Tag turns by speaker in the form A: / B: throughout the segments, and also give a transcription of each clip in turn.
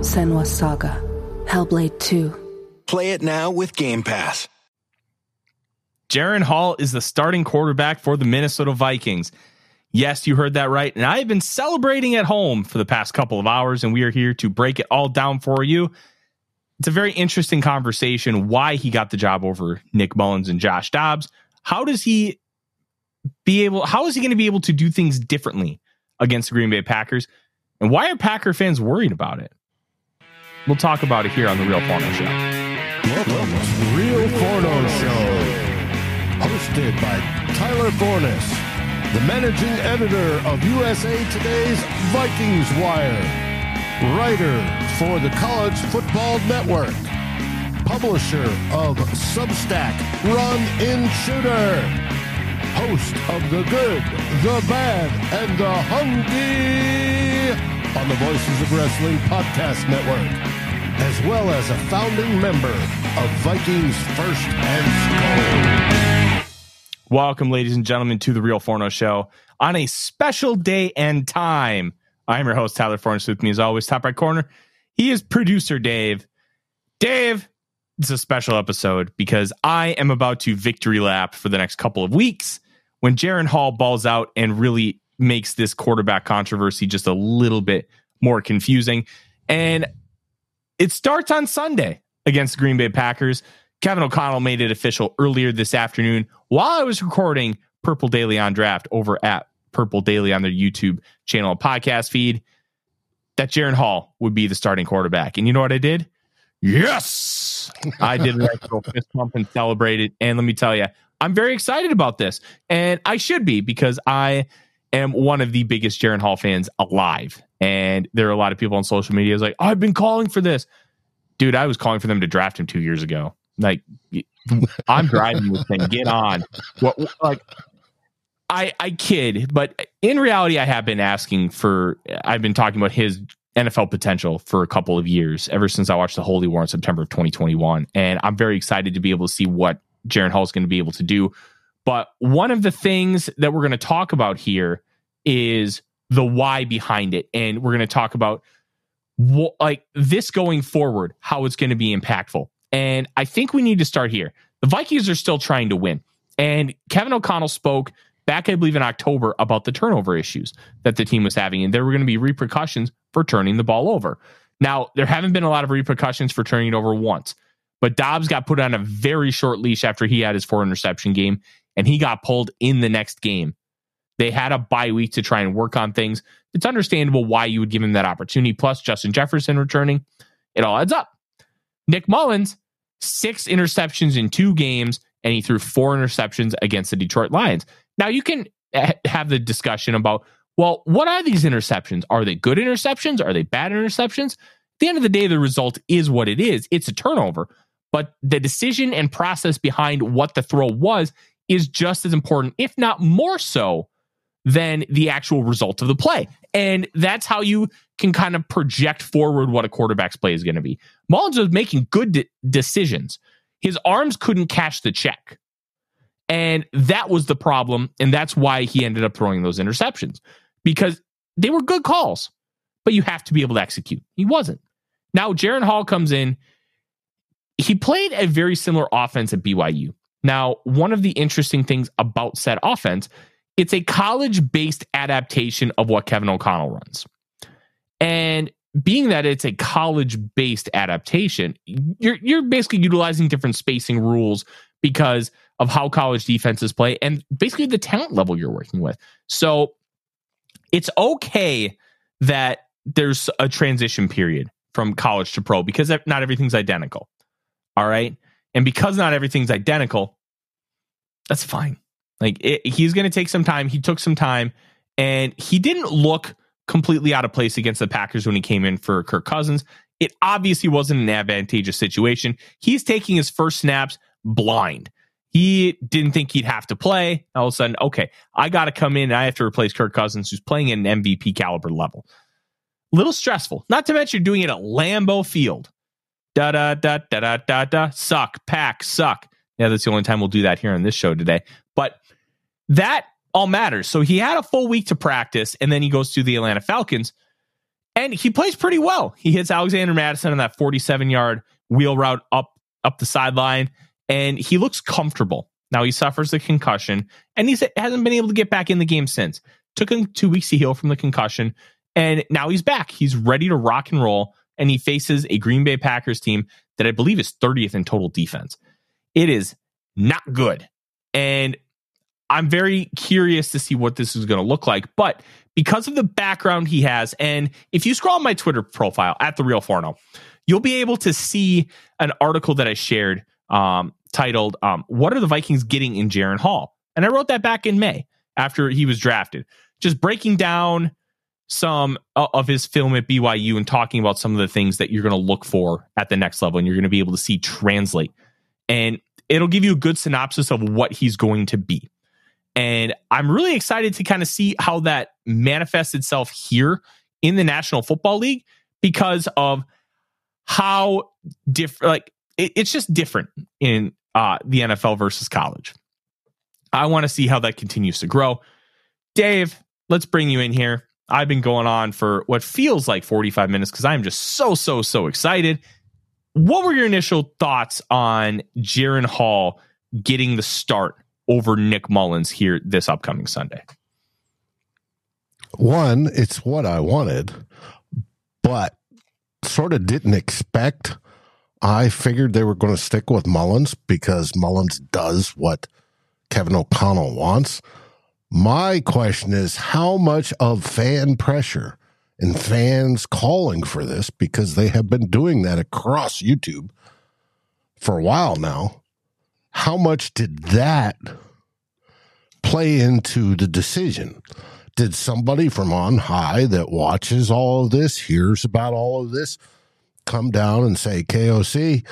A: Senua Saga. Hellblade 2.
B: Play it now with Game Pass.
C: Jaren Hall is the starting quarterback for the Minnesota Vikings. Yes, you heard that right. And I have been celebrating at home for the past couple of hours, and we are here to break it all down for you. It's a very interesting conversation why he got the job over Nick Mullens and Josh Dobbs. How does he be able, how is he going to be able to do things differently against the Green Bay Packers? And why are Packer fans worried about it? We'll talk about it here on The Real Forno Show.
D: Welcome to the Real Forno Show. Hosted by Tyler Forness, the managing editor of USA Today's Vikings Wire, writer for the College Football Network, publisher of Substack Run In Shooter, host of The Good, The Bad, and The Hungry on the Voices of Wrestling Podcast Network as well as a founding member of Vikings First and SKOL.
C: Welcome, ladies and gentlemen, to the Real Forno Show on a special day and time. I'm your host, Tyler Forness. With me, as always, top right corner. He is producer Dave. Dave, it's a special episode because I am about to victory lap for the next couple of weeks when Jaren Hall balls out and really makes this quarterback controversy just a little bit more confusing. And it starts on Sunday against the Green Bay Packers. Kevin O'Connell made it official earlier this afternoon while I was recording Purple Daily on Draft over at Purple Daily on their YouTube channel and podcast feed that Jaren Hall would be the starting quarterback. And you know what I did? Yes, I did a fist pump and celebrated. And let me tell you, I'm very excited about this, and I should be because I am one of the biggest Jaren Hall fans alive. And there are a lot of people on social media is like, I've been calling for this, dude. I was calling for them to draft him two years ago. Like, I'm driving this thing. Get on. What like? I I kid, but in reality, I have been asking for. I've been talking about his NFL potential for a couple of years, ever since I watched the Holy War in September of 2021, and I'm very excited to be able to see what Jaren Hall is going to be able to do. But one of the things that we're going to talk about here is the why behind it, and we're going to talk about what, like this going forward, how it's going to be impactful. And I think we need to start here. The Vikings are still trying to win, and Kevin O'Connell spoke back, I believe, in October about the turnover issues that the team was having, and there were going to be repercussions for turning the ball over. Now, there haven't been a lot of repercussions for turning it over once, but Dobbs got put on a very short leash after he had his four interception game, and he got pulled in the next game. They had a bye week to try and work on things. It's understandable why you would give him that opportunity. Plus, Justin Jefferson returning, it all adds up. Nick Mullens, six interceptions in two games, and he threw four interceptions against the Detroit Lions. Now, you can have the discussion about, well, what are these interceptions? Are they good interceptions? Are they bad interceptions? At the end of the day, the result is what it is. It's a turnover. But the decision and process behind what the throw was is just as important, if not more so, than the actual result of the play. And that's how you can kind of project forward what a quarterback's play is going to be. Mullens was making good de- decisions. His arms couldn't cash the check. And that was the problem. And that's why he ended up throwing those interceptions because they were good calls, but you have to be able to execute. He wasn't. Now, Jaren Hall comes in. He played a very similar offense at BYU. Now, one of the interesting things about said offense, it's a college based adaptation of what Kevin O'Connell runs. And being that it's a college based adaptation, you're, you're basically utilizing different spacing rules because of how college defenses play and basically the talent level you're working with. So it's okay that there's a transition period from college to pro because not everything's identical. All right. And because not everything's identical, that's fine. Like it, he's going to take some time. He took some time and he didn't look completely out of place against the Packers when he came in for Kirk Cousins. It obviously wasn't an advantageous situation. He's taking his first snaps blind. He didn't think he'd have to play. All of a sudden, okay, I got to come in and I have to replace Kirk Cousins, who's playing at an MVP caliber level. Little stressful. Not to mention doing it at Lambeau Field. Da da da da da da da. Suck, pack, suck. Yeah, that's the only time we'll do that here on this show today. But that all matters. So he had a full week to practice, and then he goes to the Atlanta Falcons, and he plays pretty well. He hits Alexander Mattison on that 47 yard wheel route up up the sideline, and he looks comfortable. Now he suffers a concussion, and he hasn't been able to get back in the game since. Took him two weeks to heal from the concussion, and now he's back. He's ready to rock and roll, and he faces a Green Bay Packers team that I believe is 30th in total defense. It is not good. And I'm very curious to see what this is going to look like. But because of the background he has, and if you scroll on my Twitter profile at the Real Forno, you'll be able to see an article that I shared um, titled um, "What are the Vikings getting in Jaren Hall?" And I wrote that back in May after he was drafted, just breaking down some of his film at BYU and talking about some of the things that you're going to look for at the next level, and you're going to be able to see translate. And it'll give you a good synopsis of what he's going to be. And I'm really excited to kind of see how that manifests itself here in the National Football League because of how different, like, it, it's just different in uh, the NFL versus college. I want to see how that continues to grow. Dave, let's bring you in here. I've been going on for what feels like 45 minutes because I'm just so, so, so excited. What were your initial thoughts on Jaren Hall getting the start over Nick Mullens here this upcoming Sunday?
D: One, it's what I wanted, but sort of didn't expect. I figured they were going to stick with Mullens because Mullens does what Kevin O'Connell wants. My question is how much of fan pressure and fans calling for this because they have been doing that across YouTube for a while now how much did that play into the decision? Did somebody from on high that watches all of this, hears about all of this, come down and say, KOC,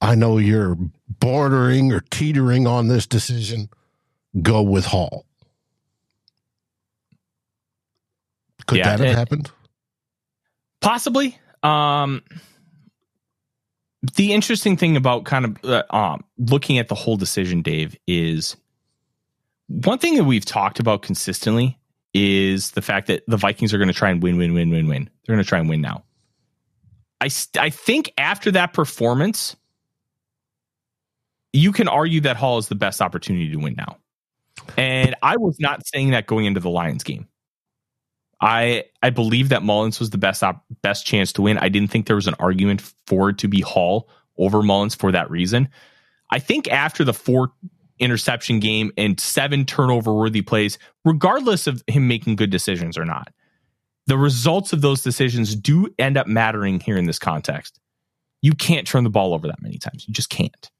D: I know you're bordering or teetering on this decision. Go with Hall. Could yeah, that have it, happened?
C: Possibly. Um, the interesting thing about kind of uh, um, looking at the whole decision, Dave, is one thing that we've talked about consistently is the fact that the Vikings are going to try and win, win, win, win, win. They're going to try and win now. I I think after that performance, you can argue that Hall is the best opportunity to win now. And I was not saying that going into the Lions game. I I believe that Mullens was the best op- best chance to win. I didn't think there was an argument for it to be Hall over Mullens for that reason. I think after the four interception game and seven turnover worthy plays, regardless of him making good decisions or not, the results of those decisions do end up mattering here in this context. You can't turn the ball over that many times. You just can't.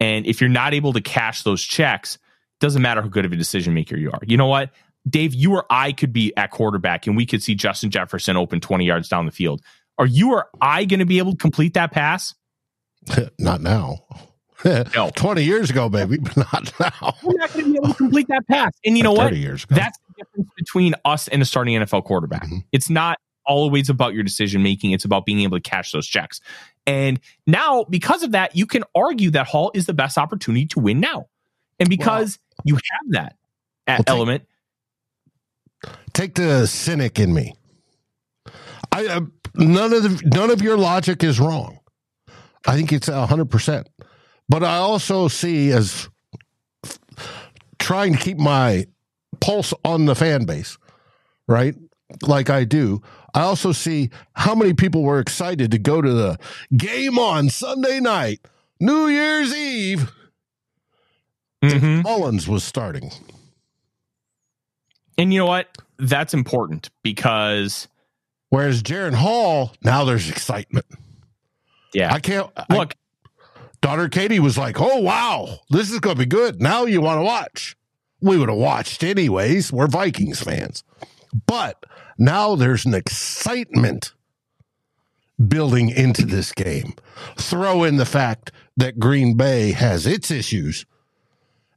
C: And if you're not able to cash those checks, doesn't matter how good of a decision maker you are. You know what? Dave, you or I could be at quarterback and we could see Justin Jefferson open 20 yards down the field. Are you or I going to be able to complete that pass?
D: Not now. no. 20 years ago, baby, but not now.
C: We're not going to be able to complete that pass. And you know what? Years ago. That's the difference between us and a starting NFL quarterback. Mm-hmm. It's not always about your decision making, it's about being able to cash those checks. And now, because of that, you can argue that Hall is the best opportunity to win now. And because well, you have that well, element.
D: Take, the cynic in me. I uh, none of the none of your logic is wrong. I think it's hundred percent. But I also see as trying to keep my pulse on the fan base, right? Like I do. I also see how many people were excited to go to the game on Sunday night, New Year's Eve. Mm-hmm. Mullens was starting.
C: And you know what? That's important because
D: Whereas Jaren Hall, now there's excitement.
C: Yeah.
D: I can't look. I, daughter Katie was like, oh, wow, this is going to be good. Now you want to watch. We would have watched anyways. We're Vikings fans. But now there's an excitement building into this game. Throw in the fact that Green Bay has its issues.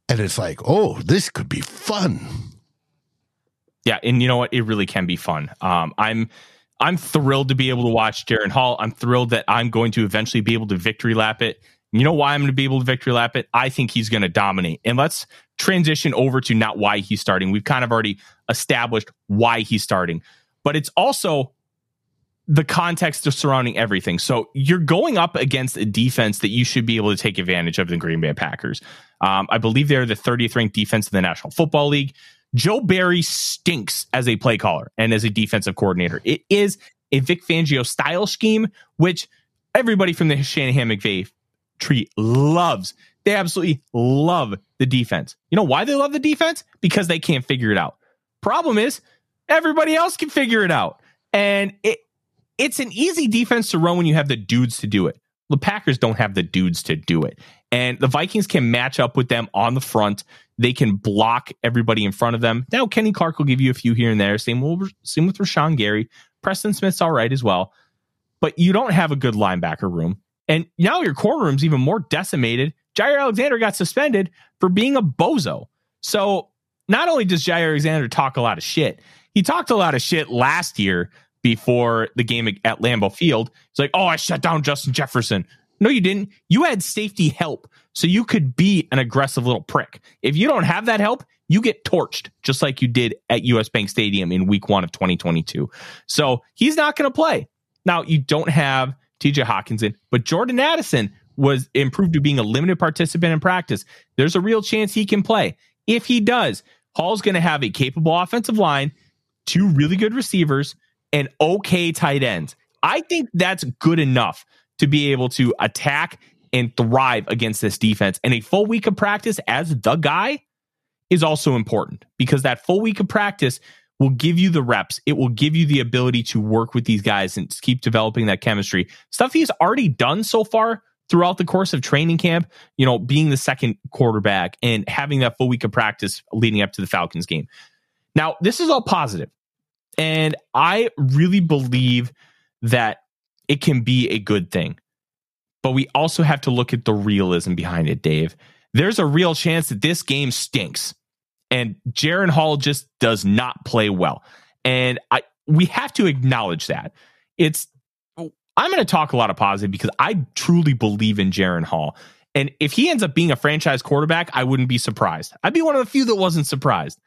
D: And it's like, oh, this could be fun.
C: Yeah, and you know what? It really can be fun. Um, I'm I'm thrilled to be able to watch Jaren Hall. I'm thrilled that I'm going to eventually be able to victory lap it. You know why I'm going to be able to victory lap it? I think he's going to dominate. And let's transition over to not why he's starting. We've kind of already established why he's starting, but it's also the context of surrounding everything. So you're going up against a defense that you should be able to take advantage of the Green Bay Packers. Um, I believe they're the 30th ranked defense in the National Football League. Joe Barry stinks as a play caller and as a defensive coordinator. It is a Vic Fangio style scheme, which everybody from the Shanahan McVay tree loves. They absolutely love the defense. You know why they love the defense? Because they can't figure it out. Problem is, everybody else can figure it out. And it it's an easy defense to run when you have the dudes to do it. The Packers don't have the dudes to do it. And the Vikings can match up with them on the front. They can block everybody in front of them. Now, Kenny Clark will give you a few here and there. Same, same with Rashan Gary. Preston Smith's all right as well. But you don't have a good linebacker room. And now your corner room's even more decimated. Jaire Alexander got suspended for being a bozo. So not only does Jaire Alexander talk a lot of shit, he talked a lot of shit last year before the game at Lambeau Field. It's like, oh, I shut down Justin Jefferson. No, you didn't. You had safety help so you could be an aggressive little prick. If you don't have that help, you get torched just like you did at US Bank Stadium in week one of 2022. So he's not going to play. Now, you don't have TJ Hockenson, but Jordan Addison was improved to being a limited participant in practice. There's a real chance he can play. If he does, Hall's going to have a capable offensive line, two really good receivers, and okay tight ends. I think that's good enough to be able to attack and thrive against this defense. And a full week of practice as the guy is also important because that full week of practice will give you the reps. It will give you the ability to work with these guys and keep developing that chemistry. Stuff he's already done so far throughout the course of training camp, you know, being the second quarterback and having that full week of practice leading up to the Falcons game. Now, this is all positive. And I really believe that it can be a good thing. But we also have to look at the realism behind it, Dave. There's a real chance that this game stinks and Jaren Hall just does not play well. And I we have to acknowledge that. It's I'm going to talk a lot of positive because I truly believe in Jaren Hall. And if he ends up being a franchise quarterback, I wouldn't be surprised. I'd be one of the few that wasn't surprised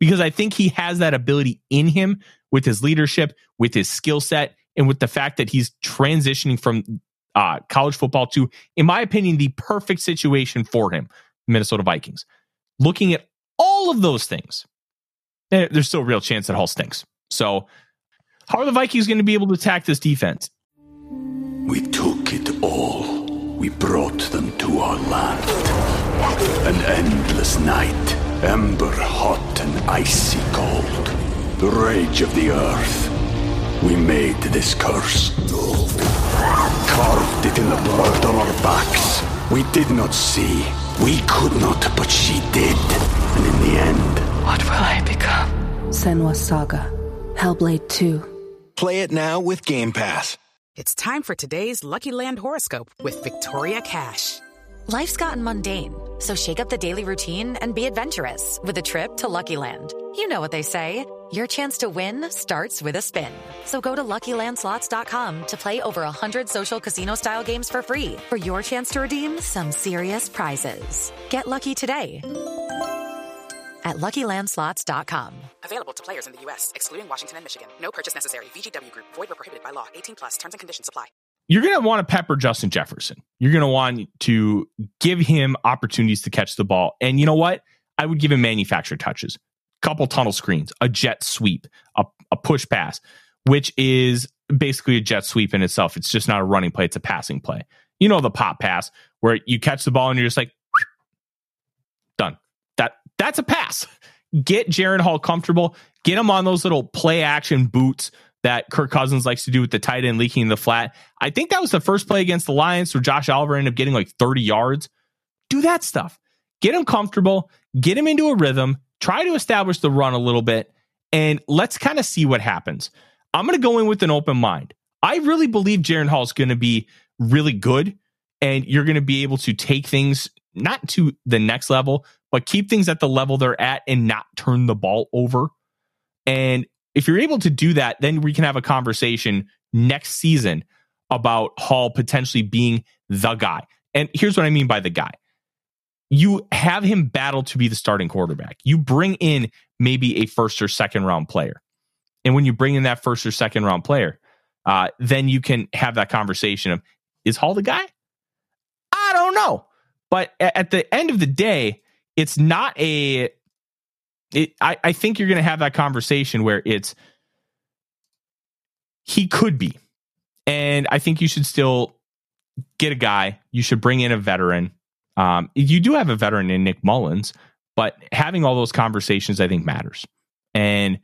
C: because I think he has that ability in him with his leadership, with his skill set, and with the fact that he's transitioning from uh, college football to, in my opinion, the perfect situation for him, Minnesota Vikings. Looking at all of those things, eh, there's still a real chance that Hall stinks. So, how are the Vikings going to be able to attack this defense?
E: We took it all. We brought them to our land. An endless night, ember hot and icy cold. The rage of the earth. We made this curse. Carved it in the blood on our backs. We did not see. We could not, but she did. And in the end...
A: What will I become? Senua Saga. Hellblade 2.
B: Play it now with Game Pass.
F: It's time for today's Lucky Land horoscope with Victoria Cash.
G: Life's gotten mundane, so shake up the daily routine and be adventurous with a trip to Lucky Land. You know what they say. Your chance to win starts with a spin. So go to LuckyLandSlots.com to play over 100 social casino-style games for free for your chance to redeem some serious prizes. Get lucky today at LuckyLandSlots.com.
F: Available to players in the U.S., excluding Washington and Michigan. No purchase necessary. VGW Group. Void or prohibited by law. 18 plus. Terms and conditions apply.
C: You're going to want to pepper Justin Jefferson. You're going to want to give him opportunities to catch the ball. And you know what? I would give him manufactured touches couple tunnel screens, a jet sweep, a, a push pass, which is basically a jet sweep in itself. It's just not a running play, it's a passing play. You know the pop pass where you catch the ball and you're just like done. That that's a pass. Get Jaren Hall comfortable, get him on those little play action boots that Kirk Cousins likes to do with the tight end leaking the flat. I think that was the first play against the Lions where Josh Oliver ended up getting like 30 yards. Do that stuff. Get him comfortable, get him into a rhythm, try to establish the run a little bit, and let's kind of see what happens. I'm going to go in with an open mind. I really believe Jaren Hall is going to be really good, and you're going to be able to take things not to the next level, but keep things at the level they're at and not turn the ball over. And if you're able to do that, then we can have a conversation next season about Hall potentially being the guy. And here's what I mean by the guy you have him battle to be the starting quarterback. You bring in maybe a first or second round player. And when you bring in that first or second round player, uh, then you can have that conversation of is Hall the guy? I don't know. But at the end of the day, it's not a. It, I, I think you're going to have that conversation where it's he could be. And I think you should still get a guy. You should bring in a veteran um, you do have a veteran in Nick Mullens, but having all those conversations, I think, matters. And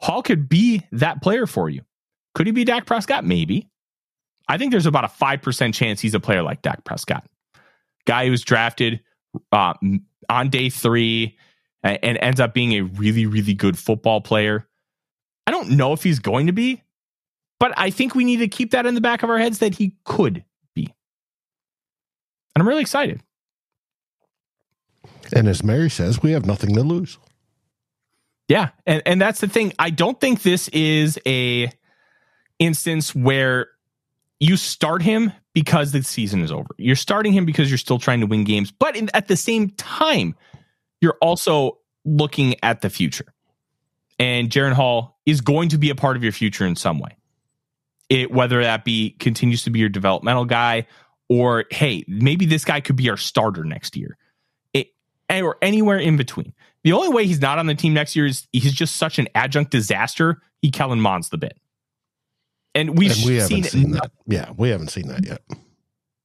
C: Hall could be that player for you. Could he be Dak Prescott? Maybe. I think there's about a 5% chance he's a player like Dak Prescott. Guy who was drafted uh, on day three and ends up being a really, really good football player. I don't know if he's going to be, but I think we need to keep that in the back of our heads that he could be. And I'm really excited.
D: And as Mary says, we have nothing to lose.
C: Yeah, and and that's the thing. I don't think this is a instance where you start him because the season is over. You're starting him because you're still trying to win games, but in, at the same time, you're also looking at the future. And Jaren Hall is going to be a part of your future in some way. It whether that be continues to be your developmental guy or hey, maybe this guy could be our starter next year or anywhere in between. The only way he's not on the team next year is he's just such an adjunct disaster. He Kellen Mond's the bit. And we've
D: and we
C: seen,
D: seen that. Yeah, we haven't seen that yet.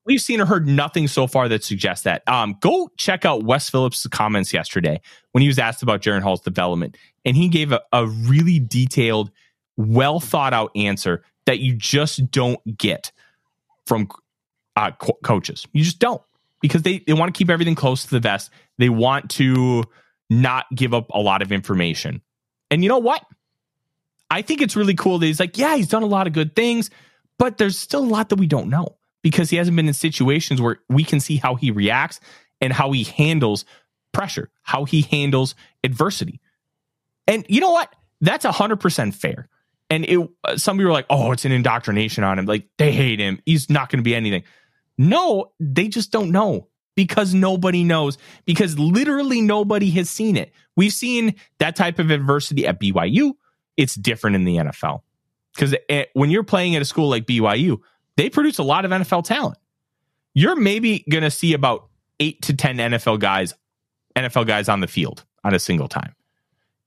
C: We've seen or heard nothing so far that suggests that. Um, go check out Wes Phillips' comments yesterday when he was asked about Jaren Hall's development, and he gave a, a really detailed, well thought out answer that you just don't get from uh, co- coaches. You just don't because they, they want to keep everything close to the vest. They want to not give up a lot of information. And you know what? I think it's really cool that he's like, yeah, he's done a lot of good things, but there's still a lot that we don't know because he hasn't been in situations where we can see how he reacts and how he handles pressure, how he handles adversity. And you know what? That's 100% fair. And it, uh, some people are like, oh, it's an indoctrination on him. Like, they hate him. He's not going to be anything. No, they just don't know because nobody knows, because literally nobody has seen it. We've seen that type of adversity at BYU. It's different in the NFL because eh, when you're playing at a school like BYU, they produce a lot of NFL talent. You're maybe going to see about eight to 10 NFL guys, NFL guys on the field on a single time.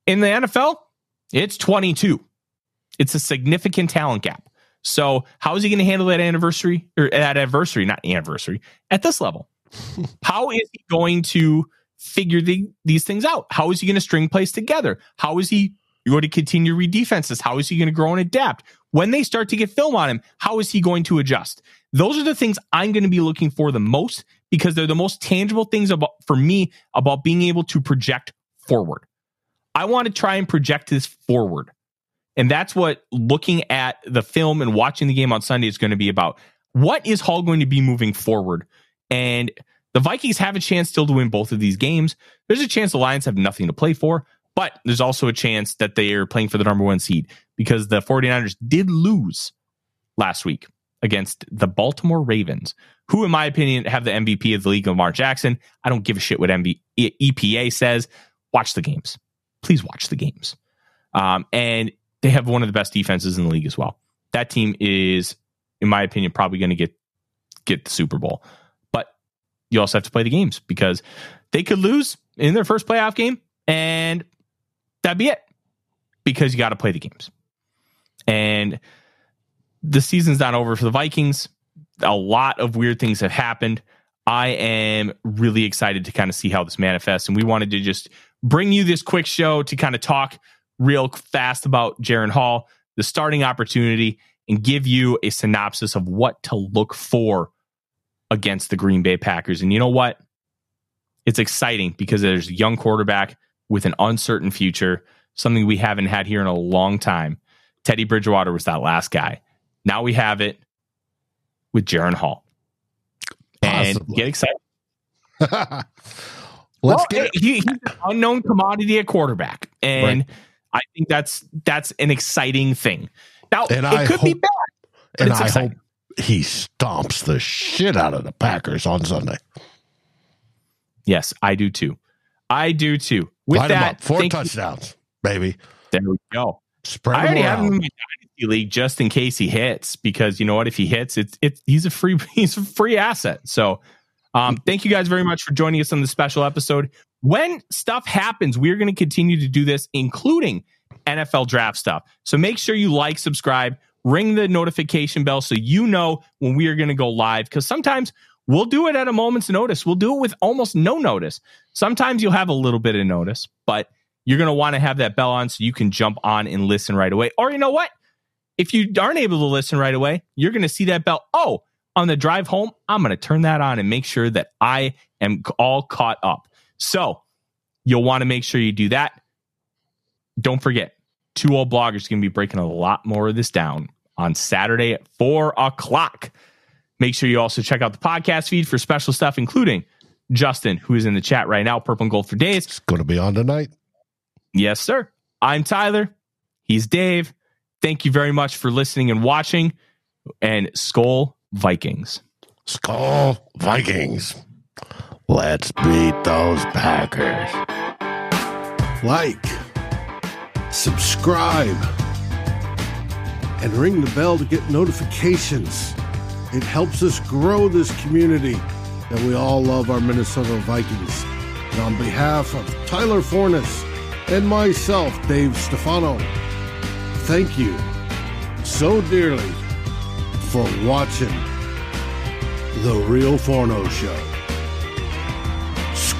C: In the NFL, it's 22. It's a significant talent gap. So how is he going to handle that anniversary or that adversary, not anniversary, at this level? how is he going to figure the, these things out? How is he going to string plays together? How is he going to continue to read defenses? How is he going to grow and adapt? When they start to get film on him, how is he going to adjust? Those are the things I'm going to be looking for the most because they're the most tangible things about for me about being able to project forward. I want to try and project this forward. And that's what looking at the film and watching the game on Sunday is going to be about. What is Hall going to be moving forward? And the Vikings have a chance still to win both of these games. There's a chance the Lions have nothing to play for, But there's also a chance that they are playing for the number one seed because the 49ers did lose last week against the Baltimore Ravens, who, in my opinion, have the MVP of the league, Lamar Jackson. I don't give a shit what MB- EPA says. Watch the games. Please watch the games. Um, and they have one of the best defenses in the league as well. That team is, in my opinion, probably going to get get the Super Bowl. But you also have to play the games because they could lose in their first playoff game and that'd be it because you got to play the games. And the season's not over for the Vikings. A lot of weird things have happened. I am really excited to kind of see how this manifests. And we wanted to just bring you this quick show to kind of talk real fast about Jaren Hall, the starting opportunity, and give you a synopsis of what to look for against the Green Bay Packers. And you know what? It's exciting because there's a young quarterback with an uncertain future, something we haven't had here in a long time. Teddy Bridgewater was that last guy. Now we have it with Jaren Hall. And
D: Possibly.
C: get excited.
D: Let's
C: well,
D: get
C: he, he's an unknown commodity at quarterback. And I think that's that's an exciting thing. Now
D: And
C: it
D: I
C: could be bad,
D: and I
C: exciting.
D: hope he stomps the shit out of the Packers on Sunday.
C: Yes, I do too. I do too. With
D: Light
C: that,
D: up. Four
C: thank you-
D: touchdowns, baby.
C: There we go.
D: Spread
C: I already have him in my dynasty league just in case he hits, because you know what? If he hits, it's it's he's a free he's a free asset. So, um, thank you guys very much for joining us on this special episode. When stuff happens, we're going to continue to do this, including NFL draft stuff. So make sure you like, subscribe, ring the notification bell so you know when we are going to go live. Because sometimes we'll do it at a moment's notice. We'll do it with almost no notice. Sometimes you'll have a little bit of notice, but you're going to want to have that bell on so you can jump on and listen right away. Or you know what? If you aren't able to listen right away, you're going to see that bell. Oh, on the drive home, I'm going to turn that on and make sure that I am all caught up. So you'll want to make sure you do that. Don't forget, two old bloggers going to be breaking a lot more of this down on Saturday at four o'clock. Make sure you also check out the podcast feed for special stuff, including Justin, who is in the chat right now, Purple and Gold for Days.
D: It's going to be on tonight.
C: Yes, sir. I'm Tyler. He's Dave. Thank you very much for listening and watching. And Skol Vikings.
D: Skol Vikings. Let's beat those Packers.
H: like, subscribe, and ring the bell to get notifications. It helps us grow this community that we all love our Minnesota Vikings. And on behalf of Tyler Forness and myself, Dave Stefano, thank you so dearly for watching The Real Forno Show.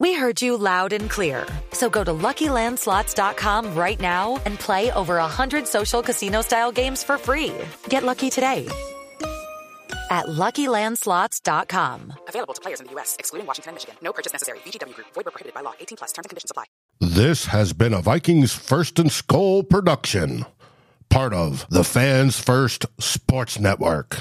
G: We heard you loud and clear. So go to LuckyLandSlots.com right now and play over 100 social casino-style games for free. Get lucky today at LuckyLandSlots.com.
F: Available to players in the U.S., excluding Washington and Michigan. No purchase necessary. VGW Group. Void were prohibited by law. 18 plus. Terms and conditions apply.
D: This has been a Vikings First and SKOL production, part of the Fans First Sports Network.